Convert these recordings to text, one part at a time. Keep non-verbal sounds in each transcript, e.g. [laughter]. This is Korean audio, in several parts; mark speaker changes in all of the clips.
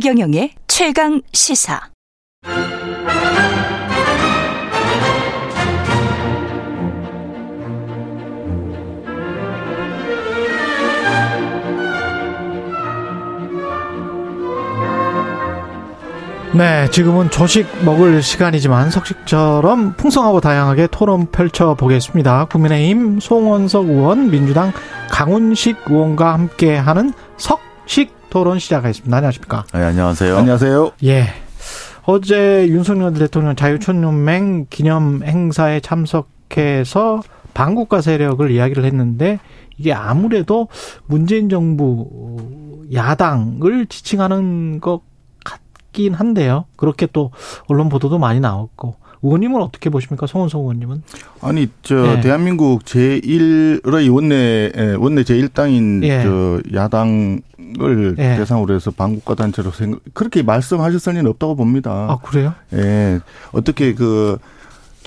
Speaker 1: 최경영의 최강 시사.
Speaker 2: 네, 지금은 조식 먹을 시간이지만 석식처럼 풍성하고 다양하게 토론 펼쳐 보겠습니다. 국민의힘 송원석 의원, 민주당 강훈식 의원과 함께하는 석식 토론 시작하겠습니다. 안녕하십니까?
Speaker 3: 네, 안녕하세요.
Speaker 4: 안녕하세요.
Speaker 2: 예. 어제 윤석열 대통령 자유촌연맹 기념 행사에 참석해서 반국가 세력을 이야기를 했는데 이게 아무래도 문재인 정부 야당을 지칭하는 것 같긴 한데요. 그렇게 또 언론 보도도 많이 나왔고 의원님은 어떻게 보십니까? 송원석 의원님은?
Speaker 4: 아니, 저,
Speaker 2: 네.
Speaker 4: 대한민국 제1의 원내, 에, 원내 제1당인
Speaker 2: 예.
Speaker 4: 저, 야당을
Speaker 2: 예.
Speaker 4: 대상으로 해서 반국가 단체로 생각, 그렇게 말씀하셨을 리는 없다고 봅니다.
Speaker 2: 아, 그래요?
Speaker 4: 예. 어떻게 그,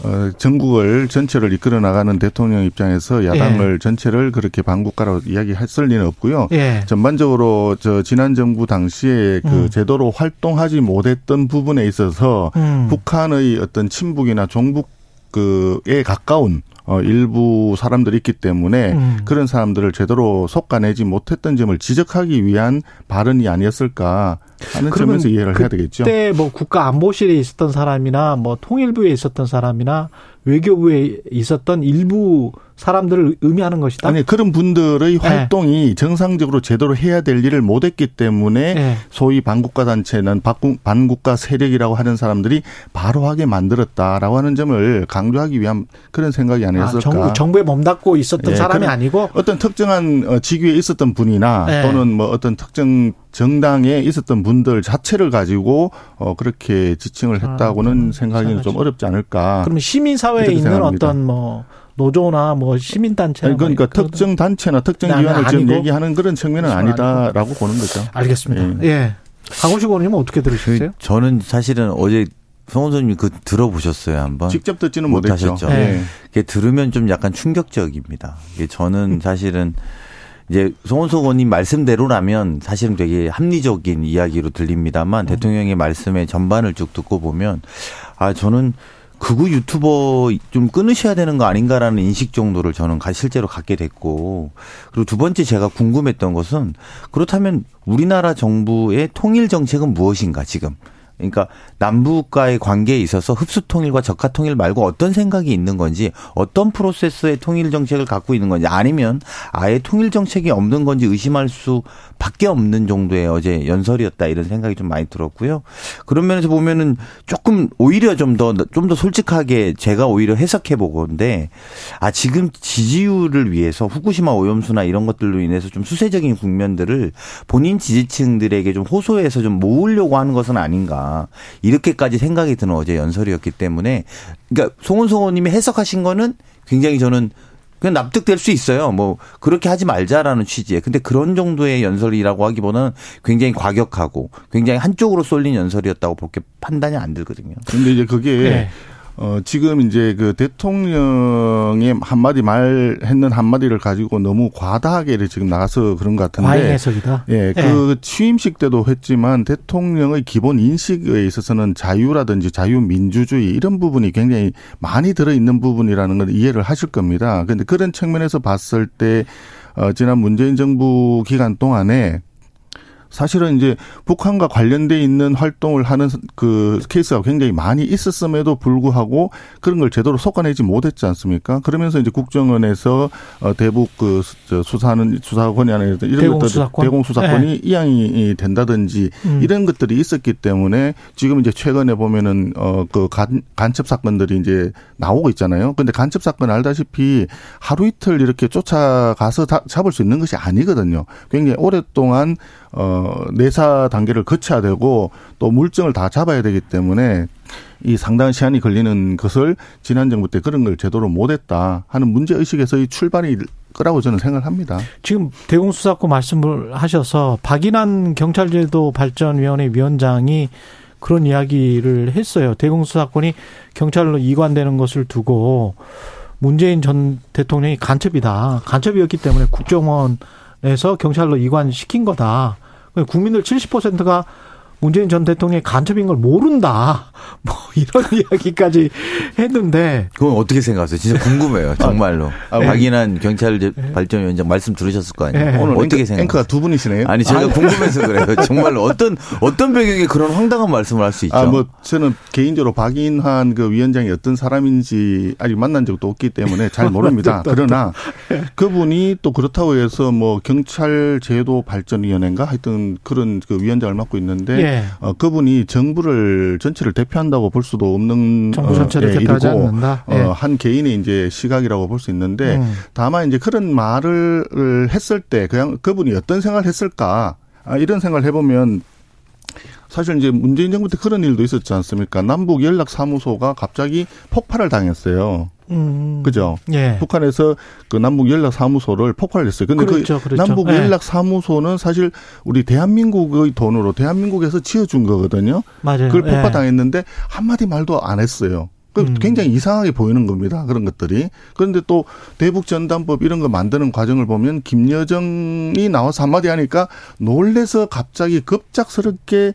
Speaker 4: 어, 전국을 전체를 이끌어 나가는 대통령 입장에서 야당을 전체를 그렇게 반국가라고 이야기했을 리는 없고요.
Speaker 2: 예.
Speaker 4: 전반적으로 저 지난 정부 당시에 그
Speaker 2: 음.
Speaker 4: 제도로 활동하지 못했던 부분에 있어서
Speaker 2: 음.
Speaker 4: 북한의 어떤 친북이나 종북 그에 가까운 어 일부 사람들이 있기 때문에
Speaker 2: 음.
Speaker 4: 그런 사람들을 제대로 속아내지 못했던 점을 지적하기 위한 발언이 아니었을까 하는
Speaker 2: 그러면
Speaker 4: 점에서 이해를 해야 되겠죠.
Speaker 2: 그때 뭐 국가 안보실에 있었던 사람이나 뭐 통일부에 있었던 사람이나 외교부에 있었던 일부 사람들을 의미하는 것이다.
Speaker 4: 아니 그런 분들의 활동이 정상적으로 제대로 해야 될 일을 못했기 때문에
Speaker 2: 예.
Speaker 4: 소위 반국가 단체는 반국- 반국가 세력이라고 하는 사람들이 바로 하게 만들었다라고 하는 점을 강조하기 위한 그런 생각이
Speaker 2: 아,
Speaker 4: 아니었을까.
Speaker 2: 정부, 정부 에 몸담고 있었던
Speaker 4: 예,
Speaker 2: 사람이 아니고
Speaker 4: 어떤 특정한 어, 직위에 있었던 분이나
Speaker 2: 네.
Speaker 4: 또는 뭐 어떤 특정 정당에 있었던 분들 자체를 가지고 어 그렇게 지칭을 했다고는
Speaker 2: 아,
Speaker 4: 생각하기는 좀. 어렵지 않을까.
Speaker 2: 그러면 시민 사회에
Speaker 4: 이렇게
Speaker 2: 있는
Speaker 4: 생각합니다.
Speaker 2: 어떤 뭐 노조나 뭐 시민 단체
Speaker 4: 아니, 그러니까 특정 단체나 특정
Speaker 2: 네,
Speaker 4: 기관을 지금? 얘기하는 그런 측면은 아니다라고 보는 거죠.
Speaker 2: 알겠습니다. 예. 강호식 의원님은 어떻게 들으셨어요?
Speaker 3: 그 저는 사실은 어제 성원선님 그 들어보셨어요 한번?
Speaker 4: 직접 듣지는
Speaker 3: 못
Speaker 4: 못했죠.
Speaker 3: 하셨죠.
Speaker 2: 네.
Speaker 4: 예.
Speaker 3: 이게 들으면 좀 약간 충격적입니다. 이게 저는 사실은 이제 송원석 의원님 말씀대로라면 사실은 되게 합리적인 이야기로 들립니다만 대통령의 말씀의 전반을 쭉 듣고 보면 아 저는 극우 유튜버 좀 끊으셔야 되는 거 아닌가라는 인식 정도를 저는 가- 실제로 갖게 됐고 그리고 두 번째 제가 궁금했던 것은 그렇다면 우리나라 정부의 통일 정책은 무엇인가 지금 그러니까 남북과의 관계에 있어서 흡수 통일과 적화 통일 말고 어떤 생각이 있는 건지 어떤 프로세스의 통일 정책을 갖고 있는 건지 아니면 아예 통일 정책이 없는 건지 의심할 수밖에 없는 정도의 어제 연설이었다 이런 생각이 좀 많이 들었고요. 그런 면에서 보면은 조금 오히려 좀 더 좀 더 솔직하게 제가 오히려 해석해 보건데 아 지금 지지율을 위해서 후쿠시마 오염수나 이런 것들로 인해서 좀 수세적인 국면들을 본인 지지층들에게 좀 호소해서 좀 모으려고 하는 것은 아닌가 이렇게까지 생각이 드는 어제 연설이었기 때문에 그러니까 송은성 의원님이 해석하신 거는 굉장히 저는 그냥 납득될 수 있어요. 뭐 그렇게 하지 말자라는 취지에. 근데 그런 정도의 연설이라고 하기보다는 굉장히 과격하고 굉장히 한쪽으로 쏠린 연설이었다고 볼게 판단이 안 들거든요.
Speaker 4: 근데 이제 그게
Speaker 2: 예.
Speaker 4: 어 지금 이제 그 대통령의 한마디 말 했는 한마디를 가지고 너무 과다하게 지금 나가서 그런 것 같은데
Speaker 2: 과잉 해석이다.
Speaker 4: 예, 그 취임식 때도 했지만 대통령의 기본 인식에 있어서는 자유라든지 자유민주주의 이런 부분이 굉장히 많이 들어있는 부분이라는 걸 이해를 하실 겁니다. 근데 그런 측면에서 봤을 때, 어, 지난 문재인 정부 기간 동안에 사실은 이제 북한과 관련돼 있는 활동을 하는 그 케이스가 굉장히 많이 있었음에도 불구하고 그런 걸 제대로 속아내지 못했지 않습니까? 그러면서 이제 국정원에서 어 대북 그 수- 저 수사는 수사권이 아니라 이런
Speaker 2: 대공
Speaker 4: 것들
Speaker 2: 수사권?
Speaker 4: 대공 수사권이 이양이 된다든지
Speaker 2: 음.
Speaker 4: 이런 것들이 있었기 때문에 지금 이제 최근에 보면은 어그 간첩 사건들이 이제 나오고 있잖아요. 근데 간첩 사건 알다시피 하루 이틀 이렇게 쫓아가서 다- 잡을 수 있는 것이 아니거든요. 굉장히 오랫동안 어 내사 단계를 거쳐야 되고 또 물증을 다 잡아야 되기 때문에 이 상당한 시간이 걸리는 것을 지난 정부 때 그런 걸 제대로 못했다 하는 문제 의식에서의 출발이 거라고 저는 생각을 합니다.
Speaker 2: 지금 대공수사권 말씀을 하셔서 박인환 경찰제도 발전위원회 위원장이 그런 이야기를 했어요. 대공수사권이 경찰로 이관되는 것을 두고 문재인 전 대통령이 간첩이다. 간첩이었기 때문에 국정원에서 경찰로 이관시킨 거다. 국민들 70%가 문재인 전 대통령이 간첩인 걸 모른다. [laughs] 뭐 이런 [laughs] 이야기까지 했는데
Speaker 3: 그건 어떻게 생각하세요? 진짜 궁금해요. [laughs] 정말로.
Speaker 4: 아,
Speaker 3: 박인환 경찰 발전위원장 말씀 들으셨을 거 아니에요.
Speaker 2: 네.
Speaker 4: 오늘
Speaker 3: 어떻게 생각하세요?
Speaker 4: 앵커가 두 분이시네요.
Speaker 3: 아니 제가 궁금해서 그래요. 정말로 어떤 어떤 배경에 그런 황당한 말씀을 할 수 있죠?
Speaker 4: 아, 뭐, 저는 개인적으로 박인환 그 위원장이 어떤 사람인지 아직 만난 적도 없기 때문에 잘 모릅니다. 그러나 그분이 또 그렇다고 해서 뭐 경찰 제도 발전위원회인가 하여튼 그런 그 위원장을 맡고 있는데
Speaker 2: 예.
Speaker 4: 어, 그분이 정부를 전체를 대표한다고 볼 수도 없는
Speaker 2: 정부 전체를
Speaker 4: 어, 예,
Speaker 2: 대표하지
Speaker 4: 일이고
Speaker 2: 않는다. 예.
Speaker 4: 어, 한 개인의 이제 시각이라고 볼 수 있는데
Speaker 2: 음.
Speaker 4: 다만 이제 그런 말을 했을 때 그냥 그분이 어떤 생각을 했을까 아, 이런 생각을 해보면 사실 이제 문재인 정부 때 그런 일도 있었지 않습니까? 남북 연락 사무소가 갑자기 폭발을 당했어요.
Speaker 2: 음.
Speaker 4: 그죠?
Speaker 2: 예.
Speaker 4: 북한에서 그 남북 연락 사무소를 폭발했어요. 근데
Speaker 2: 그렇죠,
Speaker 4: 그
Speaker 2: 그렇죠.
Speaker 4: 남북
Speaker 2: 예.
Speaker 4: 연락 사무소는 사실 우리 대한민국의 돈으로 대한민국에서 지어준 거거든요.
Speaker 2: 맞아요.
Speaker 4: 그걸
Speaker 2: 예.
Speaker 4: 폭파당했는데 한마디 말도 안 했어요. 그
Speaker 2: 음.
Speaker 4: 굉장히 이상하게 보이는 겁니다. 그런 것들이. 그런데 또 대북 전단법 이런 거 만드는 과정을 보면 김여정이 나와서 한마디 하니까 놀래서 갑자기 급작스럽게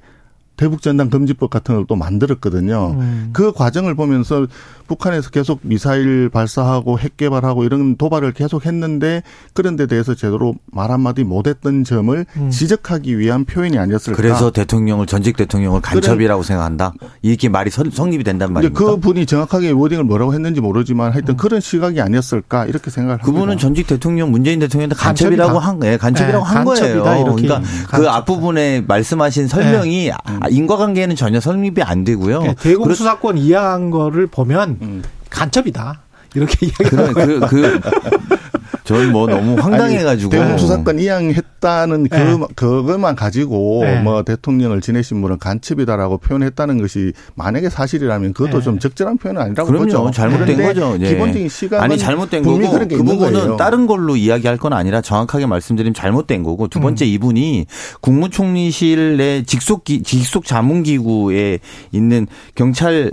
Speaker 4: 대북 전단 금지법 같은 걸 또 만들었거든요.
Speaker 2: 음.
Speaker 4: 그 과정을 보면서 북한에서 계속 미사일 발사하고 핵 개발하고 이런 도발을 계속 했는데 그런 데 대해서 제대로 말 한마디 못했던 점을
Speaker 2: 음.
Speaker 4: 지적하기 위한 표현이 아니었을까.
Speaker 3: 그래서 대통령을 전직 대통령을 간첩이라고 생각한다. 이렇게 말이 선- 성립이 된단
Speaker 4: 근데
Speaker 3: 말입니까?
Speaker 4: 그 분이 정확하게 워딩을 뭐라고 했는지 모르지만 하여튼 그런 시각이 아니었을까 이렇게 생각을
Speaker 3: 그분은
Speaker 4: 합니다.
Speaker 3: 전직 대통령 문재인 대통령한테 간첩이라고
Speaker 2: 간첩이다.
Speaker 3: 한, 예, 간첩이라고
Speaker 2: 네,
Speaker 3: 한
Speaker 2: 간첩이다,
Speaker 3: 거예요.
Speaker 2: 이렇게.
Speaker 3: 그러니까
Speaker 2: 음,
Speaker 3: 그
Speaker 2: 간첩이다.
Speaker 3: 앞부분에 말씀하신 설명이 아, 인과관계에는 전혀 설립이 안 되고요.
Speaker 2: 그러니까 대공 수사권 이양한 거를 보면
Speaker 4: 음.
Speaker 2: 간첩이다. 이렇게 [laughs] 이야기하는
Speaker 3: 그런 그, 그, 저는 뭐 너무 황당해가지고.
Speaker 4: 대공 수사권 이양했다는 그
Speaker 2: 네.
Speaker 4: 그것만 가지고
Speaker 2: 네.
Speaker 4: 뭐 대통령을 지내신 분은 간첩이다라고 표현했다는 것이 만약에 사실이라면 그것도
Speaker 2: 네.
Speaker 4: 좀 적절한 표현은 아니라고
Speaker 3: 그럼요.
Speaker 4: 보죠.
Speaker 3: 잘못된 거죠. 예.
Speaker 4: 기본적인 시각은
Speaker 3: 아니 잘못된 거고
Speaker 4: 그런
Speaker 3: 게그
Speaker 4: 있는
Speaker 3: 부분은
Speaker 4: 거예요.
Speaker 3: 다른 걸로 이야기할 건 아니라 정확하게 말씀드리면 잘못된 거고 두 번째
Speaker 4: 음.
Speaker 3: 이분이 국무총리실 내 직속 기, 직속 자문기구에 있는 경찰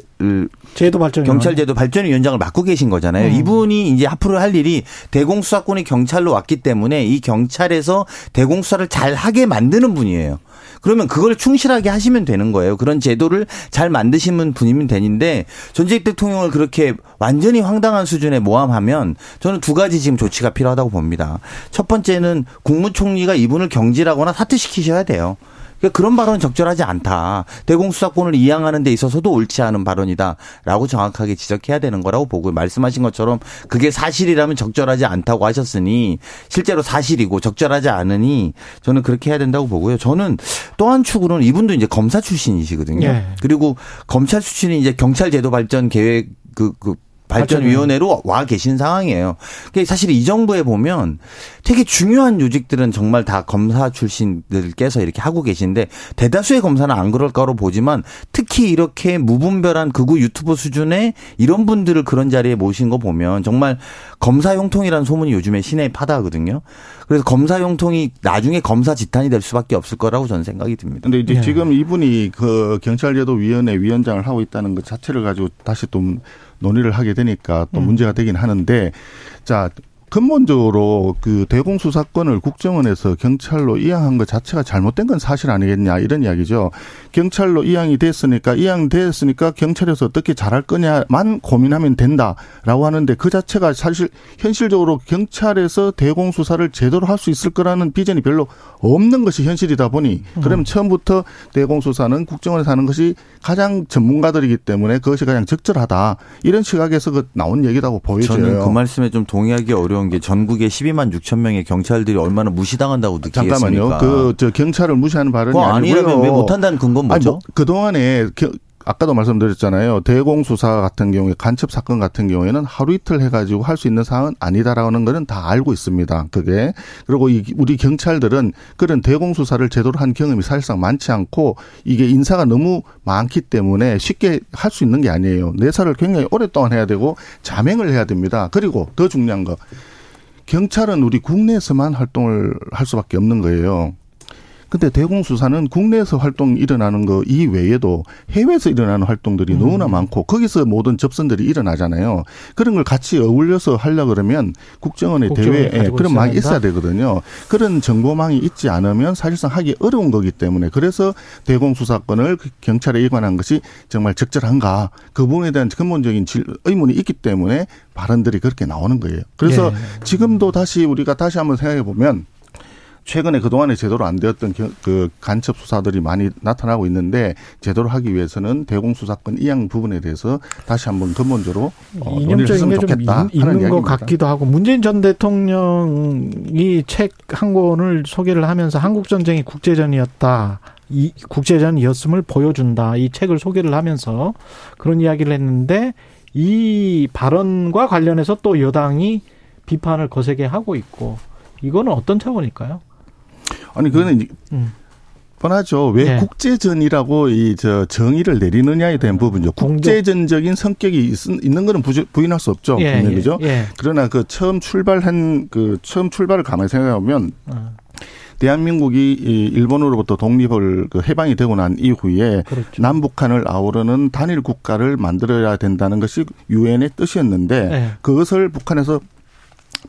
Speaker 2: 제도 발전
Speaker 3: 경찰 제도 발전위원장을 맡고 계신 거잖아요.
Speaker 2: 음.
Speaker 3: 이분이 이제 앞으로 할 일이 대공수사권이 경찰로 왔기 때문에 이 경찰에서 대공수사를 잘 하게 만드는 분이에요. 그러면 그걸 충실하게 하시면 되는 거예요. 그런 제도를 잘 만드시는 분이면 되는데 전직 대통령을 그렇게 완전히 황당한 수준에 모함하면 저는 두 가지 지금 조치가 필요하다고 봅니다. 첫 번째는 국무총리가 이분을 경질하거나 사퇴시키셔야 돼요. 그러니까 그런 발언은 적절하지 않다. 대공수사권을 이양하는 데 있어서도 옳지 않은 발언이다라고 정확하게 지적해야 되는 거라고 보고 말씀하신 것처럼 그게 사실이라면 적절하지 않다고 하셨으니 실제로 사실이고 적절하지 않으니 저는 그렇게 해야 된다고 보고요. 저는 또 한 축으로는 이분도 이제 검사 출신이시거든요.
Speaker 2: 예.
Speaker 3: 그리고 검찰 출신이 이제 경찰 제도 발전 계획 그, 그 발전위원회로 와 계신 상황이에요. 사실 이 정부에 보면 되게 중요한 요직들은 정말 다 검사 출신들께서 이렇게 하고 계신데 대다수의 검사는 안 그럴 거로 보지만 특히 이렇게 무분별한 극우 유튜버 수준의 이런 분들을 그런 자리에 모신 거 보면 정말 검사 용통이라는 소문이 요즘에 시내에 파다하거든요. 그래서 검사 용통이 나중에 검사 지탄이 될 수밖에 없을 거라고 저는 생각이 듭니다.
Speaker 4: 근데 이제
Speaker 2: 예.
Speaker 4: 지금 이분이 그 경찰제도위원회 위원장을 하고 있다는 것 자체를 가지고 다시 또 논의를 하게 되니까 또
Speaker 2: 음.
Speaker 4: 문제가 되긴 하는데 자 근본적으로 그 대공수사권을 국정원에서 경찰로 이양한 것 자체가 잘못된 건 사실 아니겠냐 이런 이야기죠. 경찰로 이양이 됐으니까 이양됐으니까 경찰에서 어떻게 잘할 거냐만 고민하면 된다라고 하는데 그 자체가 사실 현실적으로 경찰에서 대공수사를 제대로 할 수 있을 거라는 비전이 별로 없는 것이 현실이다 보니 그럼 처음부터 대공수사는 국정원에서 하는 것이 가장 전문가들이기 때문에 그것이 가장 적절하다 이런 시각에서 그 나온 얘기라고 보여져요.
Speaker 3: 저는 그 말씀에 좀 동의하기 어려운 게 전국에 12만 6천 명의 경찰들이 얼마나 무시당한다고 느끼겠습니까?
Speaker 4: 잠깐만요. 그 저 경찰을 무시하는 발언이 아니고요.
Speaker 3: 아니라면 왜 못한다는 근거는
Speaker 4: 아니,
Speaker 3: 뭐죠?
Speaker 4: 뭐, 그동안에 겨- 아까도 말씀드렸잖아요. 대공수사 같은 경우에 간첩 사건 같은 경우에는 하루 이틀 해가지고 할 수 있는 사항은 아니다라는 거는 다 알고 있습니다. 그게 그리고 이 우리 경찰들은 그런 대공수사를 제대로 한 경험이 사실상 많지 않고 이게 인사가 너무 많기 때문에 쉽게 할 수 있는 게 아니에요. 내사를 굉장히 오랫동안 해야 되고 자맹을 해야 됩니다. 그리고 더 중요한 거 경찰은 우리 국내에서만 활동을 할 수밖에 없는 거예요. 근데 대공수사는 국내에서 활동 일어나는 거 이외에도 해외에서 일어나는 활동들이
Speaker 2: 음.
Speaker 4: 너무나 많고 거기서 모든 접선들이 일어나잖아요. 그런 걸 같이 어울려서 하려 그러면 국정원의 대회에
Speaker 2: 가지고
Speaker 4: 그런 망이
Speaker 2: 된다?
Speaker 4: 있어야 되거든요. 그런 정보망이 있지 않으면 사실상 하기 어려운 거기 때문에 그래서 대공수사권을 그 경찰에 이관한 것이 정말 적절한가 그 부분에 대한 근본적인 질- 의문이 있기 때문에 발언들이 그렇게 나오는 거예요. 그래서
Speaker 2: 예.
Speaker 4: 지금도 다시 우리가 다시 한번 생각해 보면 최근에 그동안에 제대로 안 되었던 겨- 그 간첩 수사들이 많이 나타나고 있는데 제대로 하기 위해서는 대공수사권 이양 부분에 대해서 다시 한번 근본적으로 어, 논의를 했으면 좋겠다 하는
Speaker 2: 있는 것. 같기도 하고 문재인 전 대통령이 책 한 권을 소개를 하면서 한국 전쟁이 국제전이었다. 이 국제전이었음을 보여준다. 이 책을 소개를 하면서 그런 이야기를 했는데 이 발언과 관련해서 또 여당이 비판을 거세게 하고 있고 이거는 어떤 차원일까요?
Speaker 4: 아니 그거는 이제
Speaker 2: 음.
Speaker 4: 뻔하죠. 왜
Speaker 2: 네.
Speaker 4: 국제전이라고 이 저 정의를 내리느냐에 대한 부분이죠. 국제전적인 성격이 있, 있는 거는 부인할 수 없죠.
Speaker 2: 예,
Speaker 4: 분명히
Speaker 2: 예,
Speaker 4: 그죠?
Speaker 2: 예.
Speaker 4: 그러나 그 처음 출발한 그 처음 출발을 가만히 생각해 보면
Speaker 2: 어,
Speaker 4: 대한민국이 이 일본으로부터 독립을 그 해방이 되고 난 이후에
Speaker 2: 그렇죠.
Speaker 4: 남북한을 아우르는 단일 국가를 만들어야 된다는 것이 유엔의 뜻이었는데
Speaker 2: 예.
Speaker 4: 그것을 북한에서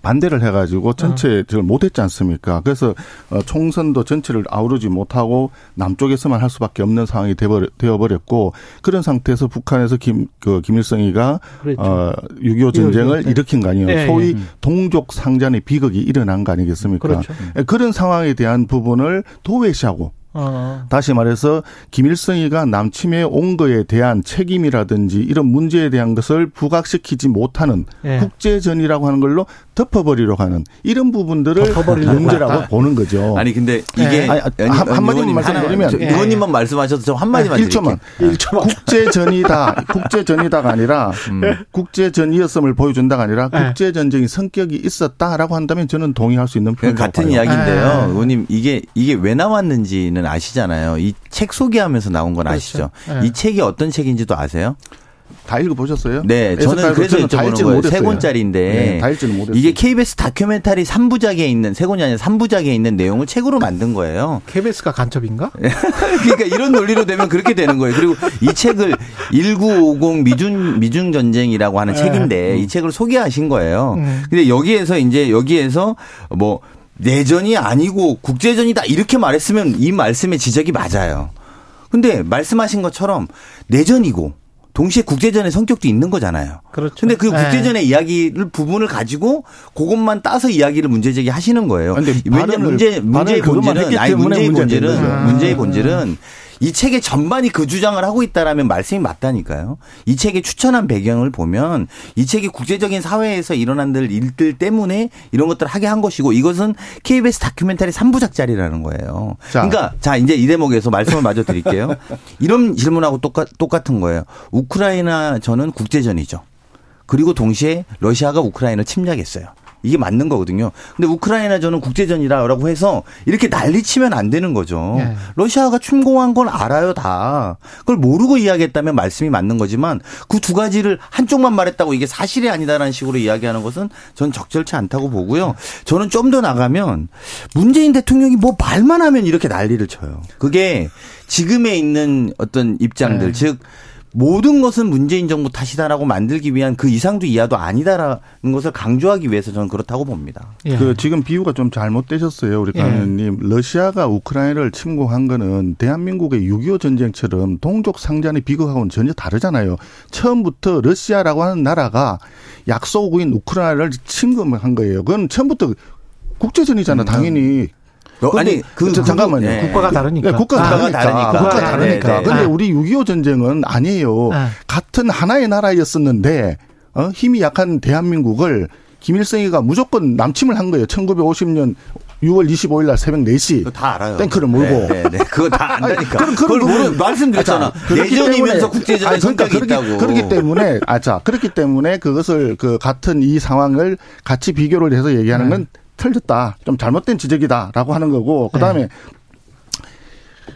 Speaker 4: 반대를 해가지고 전체 를 못했지 않습니까? 그래서 어, 총선도 전체를 아우르지 못하고 남쪽에서만 할 수밖에 없는 상황이 되어버렸고 그런 상태에서 북한에서 김, 그 김일성이가
Speaker 2: 그렇죠.
Speaker 4: 어, 6.25 전쟁을
Speaker 2: 네.
Speaker 4: 일으킨 거 아니에요.
Speaker 2: 예,
Speaker 4: 소위
Speaker 2: 예.
Speaker 4: 동족 상잔의 비극이 일어난 거 아니겠습니까?
Speaker 2: 그렇죠.
Speaker 4: 예, 그런 상황에 대한 부분을 도외시하고
Speaker 2: 어,
Speaker 4: 다시 말해서 김일성이가 남침해 온 거에 대한 책임이라든지 이런 문제에 대한 것을 부각시키지 못하는
Speaker 2: 예.
Speaker 4: 국제전이라고 하는 걸로 덮어버리려고 하는 이런 부분들을 문제라고. 보는 거죠.
Speaker 3: 아니 근데 이게
Speaker 4: 네. 아니, 아니, 한- 한마디만 말씀드리면
Speaker 3: 저-
Speaker 2: 예.
Speaker 3: 의원님만 말씀하셔서 저 한마디만
Speaker 4: 일 1초만.
Speaker 3: 드릴게요.
Speaker 4: 국제전이다. [laughs] 국제전이다가 아니라
Speaker 3: 음.
Speaker 4: 국제전이었음을 보여준다가 아니라
Speaker 2: 예.
Speaker 4: 국제전적인 성격이 있었다라고 한다면 저는 동의할 수 있는 표현이라고
Speaker 3: 같은
Speaker 4: 봐요.
Speaker 3: 이야기인데요.
Speaker 2: 아.
Speaker 3: 의원님 이게 이게 왜 나왔는지는 아시잖아요. 이 책 소개하면서 나온 건 아시죠?
Speaker 2: 그렇죠. 예.
Speaker 3: 이 책이 어떤 책인지도 아세요?
Speaker 4: 다 읽어보셨어요?
Speaker 3: 네, 저는 그래서 여쭤보는 거예요. 세. 권짜리인데
Speaker 4: 네, 다 읽지는 못했어요.
Speaker 3: 이게 KBS 다큐멘터리 3부작에 있는 세 권이 아니라 3부작에 있는 내용을 책으로 만든 거예요.
Speaker 2: KBS가 간첩인가? [laughs]
Speaker 3: 그러니까 이런 논리로 되면 그렇게 되는 거예요. 그리고 이 책을 1950 미중 미중 전쟁이라고 하는
Speaker 2: 네.
Speaker 3: 책인데 이 책을 소개하신 거예요.
Speaker 2: 음.
Speaker 3: 근데 여기에서 이제 여기에서 뭐 내전이 아니고 국제전이다 이렇게 말했으면 이 말씀의 지적이 맞아요. 근데 말씀하신 것처럼 내전이고 동시에 국제전의 성격도 있는 거잖아요.
Speaker 2: 그렇죠.
Speaker 3: 근데 그
Speaker 2: 네.
Speaker 3: 국제전의 이야기를 부분을 가지고 그것만 따서 이야기를 문제 제기하시는 거예요.
Speaker 4: 근데
Speaker 3: 왜냐
Speaker 4: 발언을-
Speaker 3: 문제 문제의 본질은 아니 문제의 본질은. 문제의
Speaker 2: 아.
Speaker 3: 본질은 이 책의 전반이 그 주장을 하고 있다라면 말씀이 맞다니까요. 이 책의 추천한 배경을 보면 이 책이 국제적인 사회에서 일어난 일들 때문에 이런 것들을 하게 한 것이고 이것은 KBS 다큐멘터리 3부작짜리라는 거예요.
Speaker 4: 자.
Speaker 3: 그러니까 자 이제 이 대목에서 말씀을 마저 드릴게요. [laughs] 이런 질문하고 똑같, 똑같은 거예요. 우크라이나 전은 국제전이죠. 그리고 동시에 러시아가 우크라이나를 침략했어요. 이게 맞는 거거든요. 근데 우크라이나전은 국제전이라고 해서 이렇게 난리치면 안 되는 거죠.
Speaker 2: 예.
Speaker 3: 러시아가 침공한 건 알아요, 다. 그걸 모르고 이야기했다면 말씀이 맞는 거지만 그 두 가지를 한쪽만 말했다고 이게 사실이 아니다라는 식으로 이야기하는 것은 전 적절치 않다고 보고요. 저는 좀 더 나가면 문재인 대통령이 뭐 말만 하면 이렇게 난리를 쳐요. 그게 지금에 있는 어떤 입장들,
Speaker 2: 네.
Speaker 3: 즉 모든 것은 문재인 정부 탓이다라고 만들기 위한 그 이상도 이하도 아니다라는 것을 강조하기 위해서 저는 그렇다고 봅니다.
Speaker 2: 예.
Speaker 4: 그 지금 비유가 좀 잘못되셨어요, 우리
Speaker 2: 예.
Speaker 4: 강의님. 러시아가 우크라이나를 침공한 거는 대한민국의 6.25 전쟁처럼 동족 상잔의 비극하고는 전혀 다르잖아요. 처음부터 러시아라고 하는 나라가 약소국인 우크라이나를 침공한 거예요. 그건 처음부터 국제전이잖아, 당연히.
Speaker 3: 어, 아니 그
Speaker 4: 저, 잠깐만요.
Speaker 3: 네.
Speaker 2: 국가가 다르니까.
Speaker 4: 네, 국가가
Speaker 2: 아,
Speaker 4: 다르니까.
Speaker 3: 다르니까.
Speaker 4: 국가가
Speaker 3: 네,
Speaker 4: 다르니까.
Speaker 3: 네, 네.
Speaker 4: 근데
Speaker 2: 아.
Speaker 4: 우리 6.25 전쟁은 아니에요.
Speaker 2: 아.
Speaker 4: 같은 하나의 나라였었는데 어? 힘이 약한 대한민국을 김일성이가 무조건 남침을 한 거예요. 1950년 6월 25일 날 새벽 4시.
Speaker 3: 그거 다 알아요.
Speaker 4: 탱크를 몰고.
Speaker 3: 네, 네, 네. 그거 다 안다니까.
Speaker 4: 그럼
Speaker 3: 그걸
Speaker 4: 그런
Speaker 3: 모르 말씀드렸잖아.
Speaker 4: 아,
Speaker 3: 국제전의
Speaker 4: 아니, 그러니까 그렇기,
Speaker 3: 있다고.
Speaker 4: 그렇기 때문에 아, 자, 그렇기 때문에 그것을 그 같은 이 상황을 같이 비교를 해서 얘기하는 건 틀렸다. 좀 잘못된 지적이다라고 하는 거고 그다음에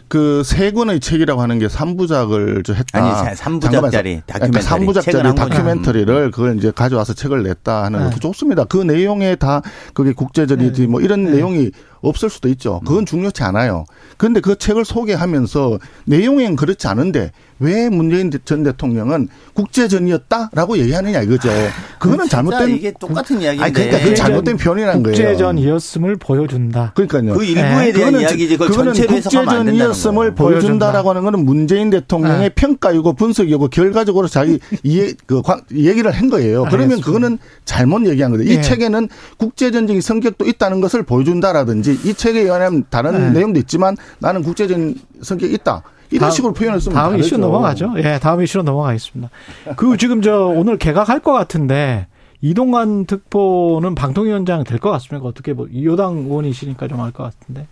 Speaker 4: 그세 권의 책이라고 하는 게 3부작을 저 했다.
Speaker 3: 아니, 삼 부작짜리 다큐멘터리. 책은
Speaker 4: 3부작짜리
Speaker 3: 한 거죠.
Speaker 4: 다큐멘터리를 그걸 이제 가져와서 책을 냈다 하는
Speaker 2: 네.
Speaker 4: 것도 좋습니다. 그 내용에 다 그게 국제전이지 뭐 이런
Speaker 3: 네.
Speaker 4: 내용이 없을 수도 있죠. 그건 중요치 않아요. 그런데 그 책을 소개하면서 내용엔 그렇지 않은데 왜 문재인 전 대통령은 국제전이었다라고 얘기하느냐 이거죠. 그거는 잘못된
Speaker 3: 이게 똑같은 이야기인데.
Speaker 4: 아니 그러니까 그 잘못된 표현이란 거예요.
Speaker 2: 국제전이었음을 보여준다.
Speaker 4: 그러니까요.
Speaker 3: 그 일부에
Speaker 2: 네.
Speaker 3: 대한 이야기지 그걸
Speaker 4: 그거는 국제전이었음을
Speaker 3: 거예요.
Speaker 4: 보여준다라고 하는 거는 문재인 대통령의
Speaker 2: 네.
Speaker 4: 평가이고 분석이고 결과적으로 자기 [laughs] 이해 그 관- 얘기를 한 거예요. 그러면
Speaker 2: 알겠습니다.
Speaker 4: 그거는 잘못 얘기한 거죠. 이
Speaker 2: 예.
Speaker 4: 책에는 국제전적인 성격도 있다는 것을 보여준다라든지 이 책에 의하면 다른
Speaker 2: 네.
Speaker 4: 내용도 있지만 나는 국제전 성격이 있다. 이런
Speaker 2: 다음-
Speaker 4: 식으로 표현했으면
Speaker 2: 다음
Speaker 4: 다르죠.
Speaker 2: 이슈 넘어가죠. 예, 다음 이슈로 넘어가겠습니다. 그 지금 저 오늘 개각할 것 같은데 이동관 특보는 방통위원장 될 것 같습니까? 어떻게 뭐 여당 의원이시니까 좀 알 것 같은데.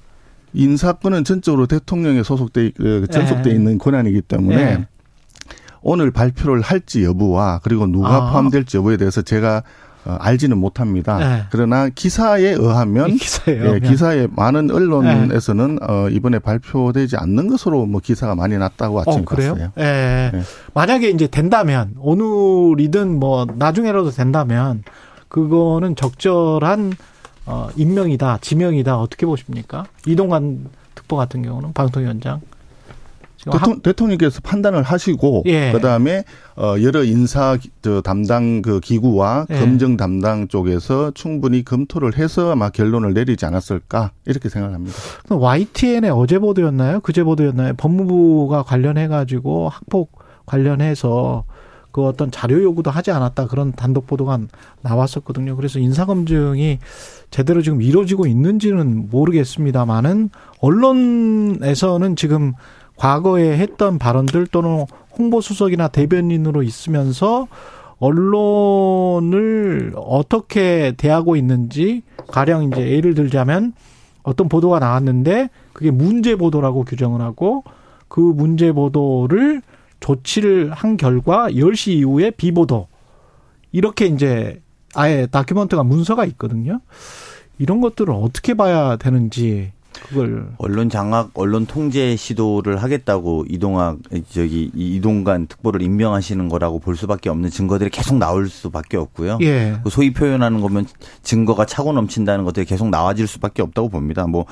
Speaker 4: 인사권은 전적으로 대통령에 소속돼 그 전속돼
Speaker 2: 예.
Speaker 4: 있는 권한이기 때문에
Speaker 2: 예.
Speaker 4: 오늘 발표를 할지 여부와 그리고 누가
Speaker 2: 아.
Speaker 4: 포함될지 여부에 대해서 제가 어, 알지는 못합니다.
Speaker 2: 네.
Speaker 4: 그러나 기사에 의하면
Speaker 2: 이 기사예요.
Speaker 4: 예, 기사에 많은 언론에서는 어, 이번에 발표되지 않는 것으로 뭐 기사가 많이 났다고 아침에
Speaker 2: 어, 그래요?
Speaker 4: 봤어요.
Speaker 2: 예.
Speaker 4: 네.
Speaker 2: 만약에 이제 된다면 오늘이든 뭐 나중에라도 된다면 그거는 적절한 어 임명이다, 지명이다 어떻게 보십니까? 이동관 특보 같은 경우는 방통위원장
Speaker 4: 대통, 대통령 께서 판단을 하시고
Speaker 2: 예.
Speaker 4: 그다음에 어 여러 인사 담당 그 기구와
Speaker 2: 예.
Speaker 4: 검증 담당 쪽에서 충분히 검토를 해서 아마 결론을 내리지 않았을까 이렇게 생각합니다.
Speaker 2: YTN의 어제 보도였나요? 그제 보도였나요? 법무부가 관련해 가지고 학폭 관련해서 그 어떤 자료 요구도 하지 않았다 그런 단독 보도가 나왔었거든요. 그래서 인사 검증이 제대로 지금 이루어지고 있는지는 모르겠습니다만은 언론에서는 지금 과거에 했던 발언들 또는 홍보 수석이나 대변인으로 있으면서 언론을 어떻게 대하고 있는지 가령 이제 예를 들자면 어떤 보도가 나왔는데 그게 문제 보도라고 규정을 하고 그 문제 보도를 조치를 한 결과 10시 이후에 비보도 이렇게 이제 아예 다큐멘터가 문서가 있거든요. 이런 것들을 어떻게 봐야 되는지 그걸
Speaker 3: 언론 장악, 언론 통제 시도를 하겠다고 이동학 저기 이 이동관 특보를 임명하시는 거라고 볼 수밖에 없는 증거들이 계속 나올 수밖에 없고요.
Speaker 2: 예.
Speaker 3: 그 소위 표현하는 거면 증거가 차고 넘친다는 것들이 계속 나와질 수밖에 없다고 봅니다. 뭐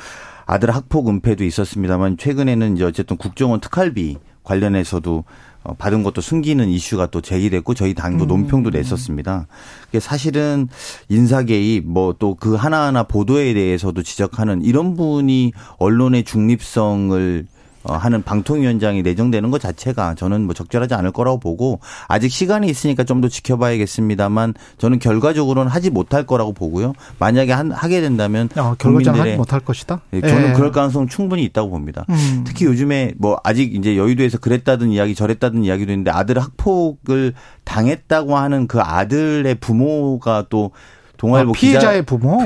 Speaker 3: 아들 학폭 은폐도 있었습니다만 최근에는 이제 어쨌든 국정원 특활비 관련해서도 어, 받은 것도 숨기는 이슈가 또 제기됐고 저희 당도
Speaker 2: 음.
Speaker 3: 논평도 냈었습니다. 그게 사실은 인사 개입 뭐 또 그 하나하나 보도에 대해서도 지적하는 이런 분이 언론의 중립성을 어, 하는 방통위원장이 내정되는 것 자체가 저는 뭐 적절하지 않을 거라고 보고 아직 시간이 있으니까 좀 더 지켜봐야겠습니다만 저는 결과적으로는 하지 못할 거라고 보고요. 만약에 한, 하게 된다면
Speaker 2: 어, 결과장 하지 못할 것이다.
Speaker 3: 예, 저는
Speaker 2: 예.
Speaker 3: 그럴 가능성 충분히 있다고 봅니다.
Speaker 2: 음.
Speaker 3: 특히 요즘에 뭐 아직 이제 여의도에서 그랬다든 이야기 저랬다든 이야기도 있는데 아들 학폭을 당했다고 하는 그 아들의 부모가 또 동아일보
Speaker 2: 아, 피해자의
Speaker 3: 기자,
Speaker 2: 부모.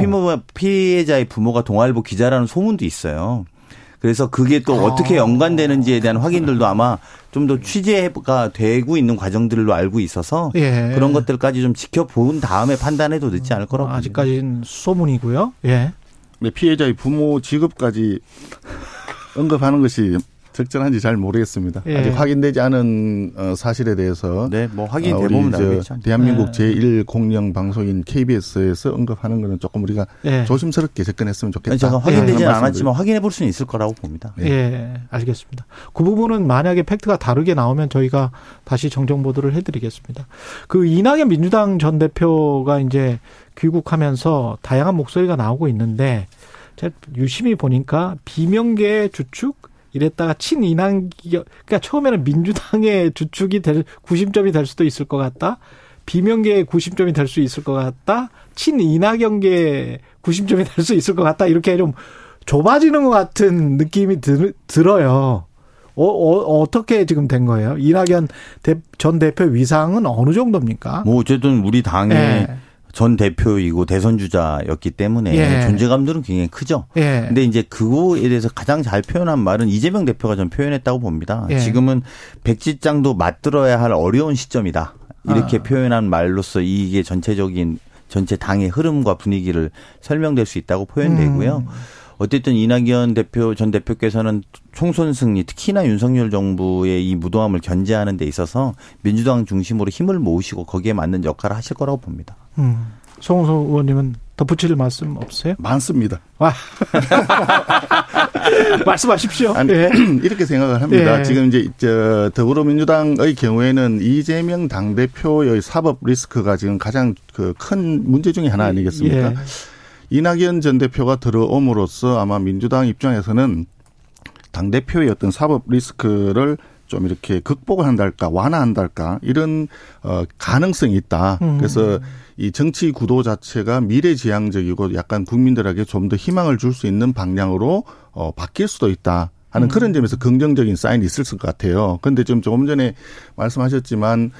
Speaker 3: 피해자의 부모가 동아일보 기자라는 소문도 있어요. 그래서 그게 또
Speaker 2: 아.
Speaker 3: 어떻게 연관되는지에 대한 확인들도 아마 좀 더 취재가 되고 있는 과정들로 알고 있어서
Speaker 2: 예.
Speaker 3: 그런 것들까지 좀 지켜본 다음에 판단해도 늦지 않을 거라고.
Speaker 2: 아직까지는 소문이고요. 예.
Speaker 4: 근데 피해자의 부모 직업까지 [laughs] 언급하는 것이 적절한지 잘 모르겠습니다.
Speaker 2: 예.
Speaker 4: 아직 확인되지 않은 어, 사실에 대해서
Speaker 3: 네, 뭐 확인
Speaker 4: 어, 우리
Speaker 3: 대부분
Speaker 4: 저
Speaker 3: 나오겠죠.
Speaker 4: 대한민국
Speaker 2: 네.
Speaker 4: 제1 공영 방송인 KBS에서 언급하는 거는 조금 우리가
Speaker 2: 예.
Speaker 4: 조심스럽게 접근했으면 좋겠다.
Speaker 3: 아니, 제가 확인되지는 않았지만 확인해 볼 수는 있을 거라고 봅니다.
Speaker 2: 예, 알겠습니다. 그 부분은 만약에 팩트가 다르게 나오면 저희가 다시 정정 보도를 해드리겠습니다. 그 이낙연 민주당 전 대표가 이제 귀국하면서 다양한 목소리가 나오고 있는데 제가 유심히 보니까 비명계 주축 이랬다가 친이낙연 그러니까 처음에는 민주당의 주축이 될 구심점이 될 수도 있을 것 같다. 비명계의 구심점이 될 수 있을 것 같다. 친이낙연계 구심점이 될 수 있을 것 같다. 이렇게 좀 좁아지는 것 같은 느낌이 들, 들어요. 어, 어, 어떻게 지금 된 거예요? 이낙연 대, 전 대표 위상은 어느 정도입니까?
Speaker 3: 뭐 어쨌든 우리 당의
Speaker 2: 예.
Speaker 3: 전 대표이고 대선 주자였기 때문에
Speaker 2: 예.
Speaker 3: 존재감들은 굉장히 크죠.
Speaker 2: 예.
Speaker 3: 근데 이제 그거에 대해서 가장 잘 표현한 말은 이재명 대표가 전 표현했다고 봅니다.
Speaker 2: 예.
Speaker 3: 지금은 백지장도 맞들어야 할 어려운 시점이다. 이렇게
Speaker 2: 아.
Speaker 3: 표현한 말로써 이게 전체적인 전체 당의 흐름과 분위기를 설명될 수 있다고 표현되고요.
Speaker 2: 음.
Speaker 3: 어쨌든 이낙연 대표 전 대표께서는 총선 승리 특히나 윤석열 정부의 이 무도함을 견제하는 데 있어서 민주당 중심으로 힘을 모으시고 거기에 맞는 역할을 하실 거라고 봅니다.
Speaker 2: 음. 송소 의원님은 덧붙일 말씀 없으세요?
Speaker 4: 많습니다.
Speaker 2: 와. [laughs] 말씀하십시오.
Speaker 4: 아니,
Speaker 2: 예. [clears throat]
Speaker 4: 이렇게 생각을 합니다.
Speaker 2: 예.
Speaker 4: 지금 이제 저 더불어민주당의 경우에는 이재명 당 대표의 사법 리스크가 지금 가장 그 큰 문제 중에 하나 아니겠습니까?
Speaker 2: 예.
Speaker 4: 이낙연 전 대표가 들어옴으로써 아마 민주당 입장에서는 당 대표의 어떤 사법 리스크를 좀 이렇게 극복을 한달까 완화한달까 이런 어 가능성이 있다.
Speaker 2: 음.
Speaker 4: 그래서 이 정치 구도 자체가 미래지향적이고 약간 국민들에게 좀 더 희망을 줄 수 있는 방향으로 어 바뀔 수도 있다. 하는 그런 점에서 긍정적인 사인이 있을 것 같아요. 그런데 지금 조금 전에 말씀하셨지만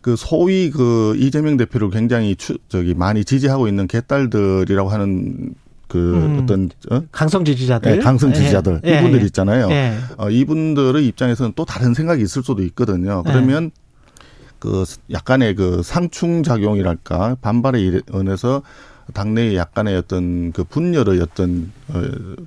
Speaker 4: 그 소위 그 이재명 대표를 굉장히 추, 저기 많이 지지하고 있는 개딸들이라고 하는 그
Speaker 2: 음.
Speaker 4: 어떤 어?
Speaker 2: 강성 지지자들.
Speaker 4: 네, 강성 지지자들
Speaker 2: 예.
Speaker 4: 이분들
Speaker 2: 예.
Speaker 4: 있잖아요.
Speaker 2: 예.
Speaker 4: 어, 이분들의 입장에서는 또 다른 생각이 있을 수도 있거든요. 그러면 그 약간의 그 상충 작용이랄까 반발에 의해서 당내에 약간의 어떤 그 분열의 어떤 어,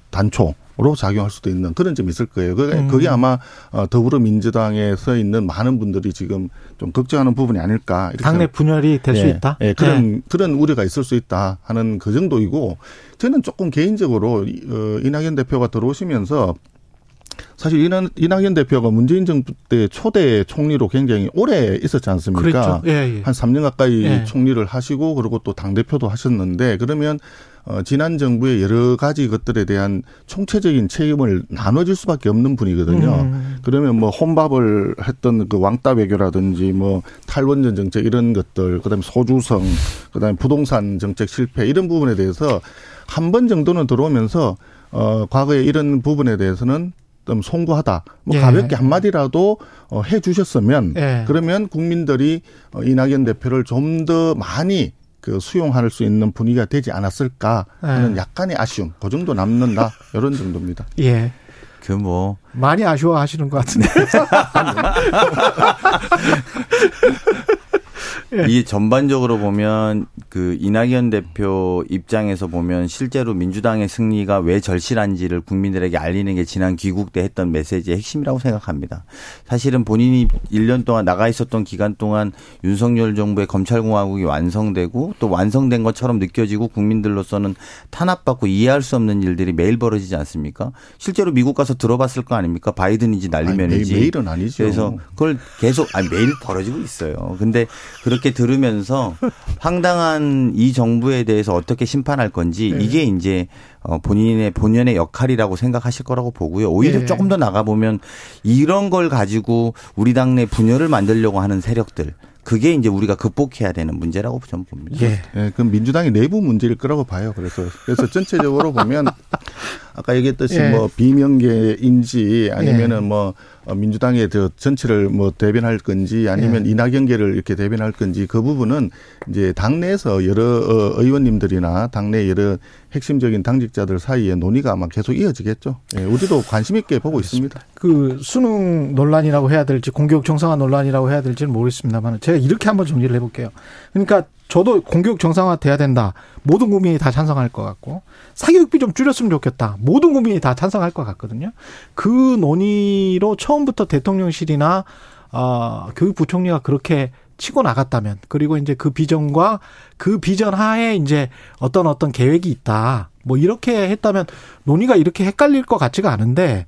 Speaker 4: 단초 로 작용할 수도 있는 그런 점이 있을 거예요. 그게,
Speaker 2: 음.
Speaker 4: 그게 아마 어, 더불어민주당에서 있는 많은 분들이 지금 좀 걱정하는 부분이 아닐까. 이렇게
Speaker 2: 당내 분열이 될수
Speaker 4: 예,
Speaker 2: 있다.
Speaker 4: 예, 그런 그런 우려가 있을 수 있다 하는 그 정도이고 저는 조금 개인적으로 이- 어, 이낙연 대표가 들어오시면서 사실 이낙, 이낙연 대표가 문재인 정부 때 초대 총리로 굉장히 오래 있었지 않습니까?
Speaker 2: 그렇죠. 예, 예.
Speaker 4: 한 3년 가까이
Speaker 2: 예.
Speaker 4: 총리를 하시고 그리고 또 당 대표도 하셨는데 그러면 어, 지난 정부의 여러 가지 것들에 대한 총체적인 책임을 나눠질 수밖에 없는 분이거든요.
Speaker 2: 음.
Speaker 4: 그러면 뭐 혼밥을 했던 그 왕따 외교라든지 뭐 탈원전 정책 이런 것들, 그다음에 소주성, 그다음에 부동산 정책 실패 이런 부분에 대해서 한 번 정도는 들어오면서 어 과거에 이런 부분에 대해서는 좀 송구하다. 뭐
Speaker 2: 예.
Speaker 4: 가볍게 한마디라도 어, 해 주셨으면
Speaker 2: 예.
Speaker 4: 그러면 국민들이 어, 이낙연 대표를 좀 더 많이 그 수용할 수 있는 분위기가 되지 않았을까 하는
Speaker 2: 예.
Speaker 4: 약간의 아쉬움. 그 정도 남는다. 이런 정도입니다. [laughs]
Speaker 2: 예.
Speaker 3: 그 뭐
Speaker 2: 많이 아쉬워하시는 것 같은데. [laughs] [laughs] 예.
Speaker 3: 이 전반적으로 보면 그 이낙연 대표 입장에서 보면 실제로 민주당의 승리가 왜 절실한지를 국민들에게 알리는 게 지난 귀국 때 했던 메시지의 핵심이라고 생각합니다. 사실은 본인이 1년 동안 나가 있었던 기간 동안 윤석열 정부의 검찰공화국이 완성되고 또 완성된 것처럼 느껴지고 국민들로서는 탄압받고 이해할 수 없는 일들이 매일 벌어지지 않습니까? 실제로 미국 가서 들어봤을 거 아닙니까? 바이든인지 날리면인지.
Speaker 4: 아니, 매- 매일은 아니죠.
Speaker 3: 그래서 그걸 계속 아니 매일 벌어지고 있어요. 근데 그렇게 들으면서 [laughs] 황당한 이 정부에 대해서 어떻게 심판할 건지
Speaker 2: 네.
Speaker 3: 이게 이제 어 본인의 본연의 역할이라고 생각하실 거라고 보고요. 오히려
Speaker 2: 네.
Speaker 3: 조금 더 나가 보면 이런 걸 가지고 우리 당내 분열을 만들려고 하는 세력들 그게 이제 우리가 극복해야 되는 문제라고 저는 봅니다.
Speaker 2: 예.
Speaker 4: 예, 그건 민주당의 내부 문제일 거라고 봐요. 그래서 그래서 전체적으로 보면 [laughs] 아까 얘기했듯이
Speaker 2: 예.
Speaker 4: 뭐 비명계인지 아니면은 뭐 어, 민주당의 저 전체를 뭐 대변할 건지 아니면
Speaker 2: 예.
Speaker 4: 이낙연계를 이렇게 대변할 건지 그 부분은 이제 당내에서 여러 어, 의원님들이나 당내 여러 핵심적인 당직자들 사이에 논의가 아마 계속 이어지겠죠. 예, 우리도 관심 있게 보고 있습니다.
Speaker 2: 그 수능 논란이라고 해야 될지 공교육 정상화 논란이라고 해야 될지는 모르겠습니다만 제가 이렇게 한번 정리를 해볼게요. 그러니까 저도 공교육 정상화 돼야 된다. 모든 국민이 다 찬성할 것 같고 사교육비 좀 줄였으면 좋겠다. 모든 국민이 다 찬성할 것 같거든요. 그 논의로 처음부터 대통령실이나 어, 교육부총리가 그렇게 치고 나갔다면 그리고 이제 그 비전과 그 비전 하에 이제 어떤 어떤 계획이 있다. 뭐 이렇게 했다면 논의가 이렇게 헷갈릴 것 같지가 않은데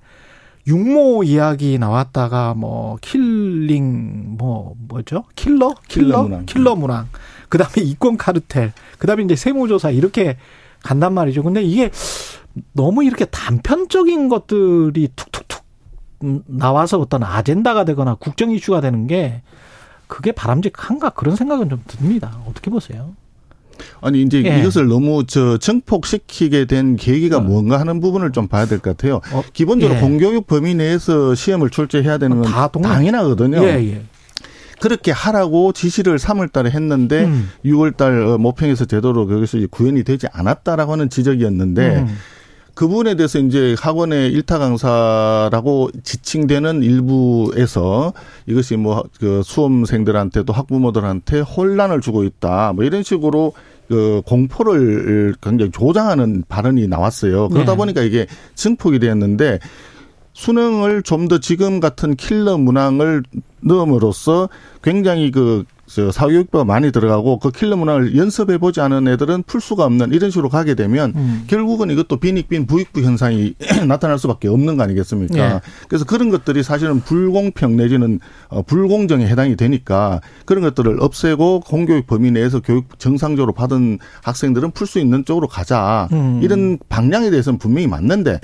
Speaker 2: 육모 이야기 나왔다가 뭐 킬링 뭐 뭐죠? 킬러? 킬러?
Speaker 4: 킬러 문항.
Speaker 2: 킬러 문항. 그다음에 이권 카르텔. 그다음에 이제 세무조사 이렇게 간단 말이죠. 근데 이게 너무 이렇게 단편적인 것들이 툭툭툭 나와서 어떤 아젠다가 되거나 국정 이슈가 되는 게 그게 바람직한가 그런 생각은 좀 듭니다. 어떻게 보세요?
Speaker 4: 아니 이제
Speaker 2: 예.
Speaker 4: 이것을 너무 저 증폭시키게 된 계기가
Speaker 2: 어.
Speaker 4: 뭔가 하는 부분을 좀 봐야 될 것 같아요.
Speaker 2: 어,
Speaker 4: 기본적으로
Speaker 2: 예.
Speaker 4: 공교육 범위 내에서 시험을 출제해야 되는
Speaker 2: 건다 동의합니다.
Speaker 4: 당연하거든요.
Speaker 2: 예, 예.
Speaker 4: 그렇게 하라고 지시를 3월 달에 했는데
Speaker 2: 음.
Speaker 4: 6월 달 어, 모평에서 제대로 거기서 이제 구현이 되지 않았다라고 하는 지적이었는데
Speaker 2: 음.
Speaker 4: 그 부분에 대해서 이제 학원의 일타 강사라고 지칭되는 일부에서 이것이 뭐 그 수험생들한테도 학부모들한테 혼란을 주고 있다. 뭐 이런 식으로 그 공포를 굉장히 조장하는 발언이 나왔어요. 그러다
Speaker 2: 네.
Speaker 4: 보니까 이게 증폭이 되었는데 수능을 좀 더 지금 같은 킬러 문항을 넣음으로써 굉장히 그저 사교육비가 많이 들어가고 그 킬러 문항을 연습해 보지 않은 애들은 풀 수가 없는 이런 식으로 가게 되면
Speaker 2: 음.
Speaker 4: 결국은 이것도 빈익빈 부익부 현상이 [clears throat] 나타날 수밖에 없는 거 아니겠습니까?
Speaker 2: 예.
Speaker 4: 그래서 그런 것들이 사실은 불공평 내지는 어, 불공정에 해당이 되니까 그런 것들을 없애고 공교육 범위 내에서 교육 정상적으로 받은 학생들은 풀 수 있는 쪽으로 가자.
Speaker 2: 음.
Speaker 4: 이런 방향에 대해서는 분명히 맞는데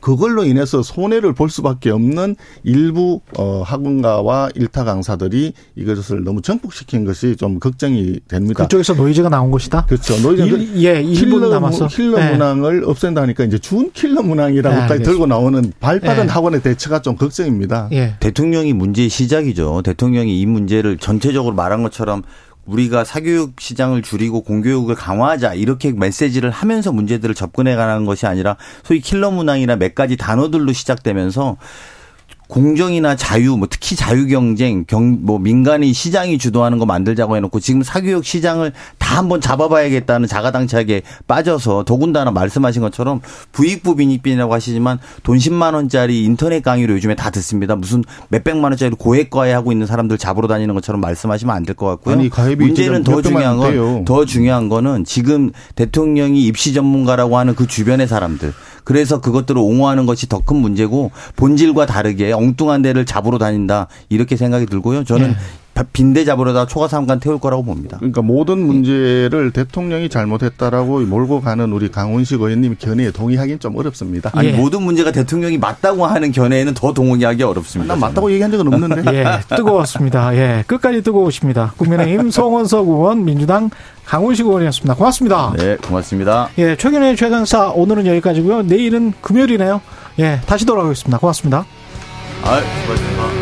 Speaker 4: 그걸로 인해서 손해를 볼 수밖에 없는 일부 어 학원가와 일타 강사들이 이것을 너무 증폭시킨 것이 좀 걱정이 됩니다.
Speaker 2: 그쪽에서 노이즈가 나온 것이다.
Speaker 4: 그렇죠. 노이즈
Speaker 2: 일, 예, 1분
Speaker 4: 킬러,
Speaker 2: 남았어.
Speaker 4: 킬러
Speaker 2: 네.
Speaker 4: 문항을 없앤다니까 이제 준 킬러 문항이라고까지
Speaker 2: 네,
Speaker 4: 들고 나오는 발빠른
Speaker 2: 네.
Speaker 4: 학원의 대처가 좀 걱정입니다.
Speaker 2: 예.
Speaker 3: 대통령이 문제의 시작이죠. 대통령이 이 문제를 전체적으로 말한 것처럼 우리가 사교육 시장을 줄이고 공교육을 강화하자 이렇게 메시지를 하면서 문제들을 접근해 가는 것이 아니라 소위 킬러 문항이나 몇 가지 단어들로 시작되면서 공정이나 자유, 뭐 특히 자유 경쟁, 경, 뭐 민간이 시장이 주도하는 거 만들자고 해놓고 지금 사교육 시장을 다 한번 잡아봐야겠다는 자가당착에 빠져서 더군다나 말씀하신 것처럼 부익부 빈익빈이라고 하시지만 돈 10만 원짜리 인터넷 강의로 요즘에 다 듣습니다. 무슨 몇백만 원짜리 고액과외 하고 있는 사람들 잡으러 다니는 것처럼 말씀하시면 안 될 것 같고요.
Speaker 4: 아니, 가입이
Speaker 3: 문제는 더 중요한. 건 더 중요한 거는 지금 대통령이 입시 전문가라고 하는 그 주변의 사람들 그래서 그것들을 옹호하는 것이 더 큰 문제고 본질과 다르게 엉뚱한 데를 잡으러 다닌다 이렇게 생각이 들고요. 저는 빈대 잡으러다 초과 삼간 태울 거라고 봅니다.
Speaker 4: 그러니까 모든 문제를 대통령이 잘못했다라고 몰고 가는 우리 강훈식 의원님 견해에 동의하기는 좀 어렵습니다.
Speaker 3: 아니
Speaker 2: 예.
Speaker 3: 모든 문제가 대통령이 맞다고 하는 견해에는 더 동의하기 어렵습니다.
Speaker 4: 난 맞다고 얘기한 적은 없는데.
Speaker 2: 예, 뜨거웠습니다. 예, 끝까지 뜨거우십니다. 국민의힘 [laughs] 송원석 의원, 민주당 강훈식 의원이었습니다. 고맙습니다.
Speaker 3: 네, 고맙습니다.
Speaker 2: 예, 최근의 최강사 오늘은 여기까지고요. 내일은 금요일이네요. 예, 다시 돌아오겠습니다. 고맙습니다.
Speaker 3: 아, 수고하셨습니다.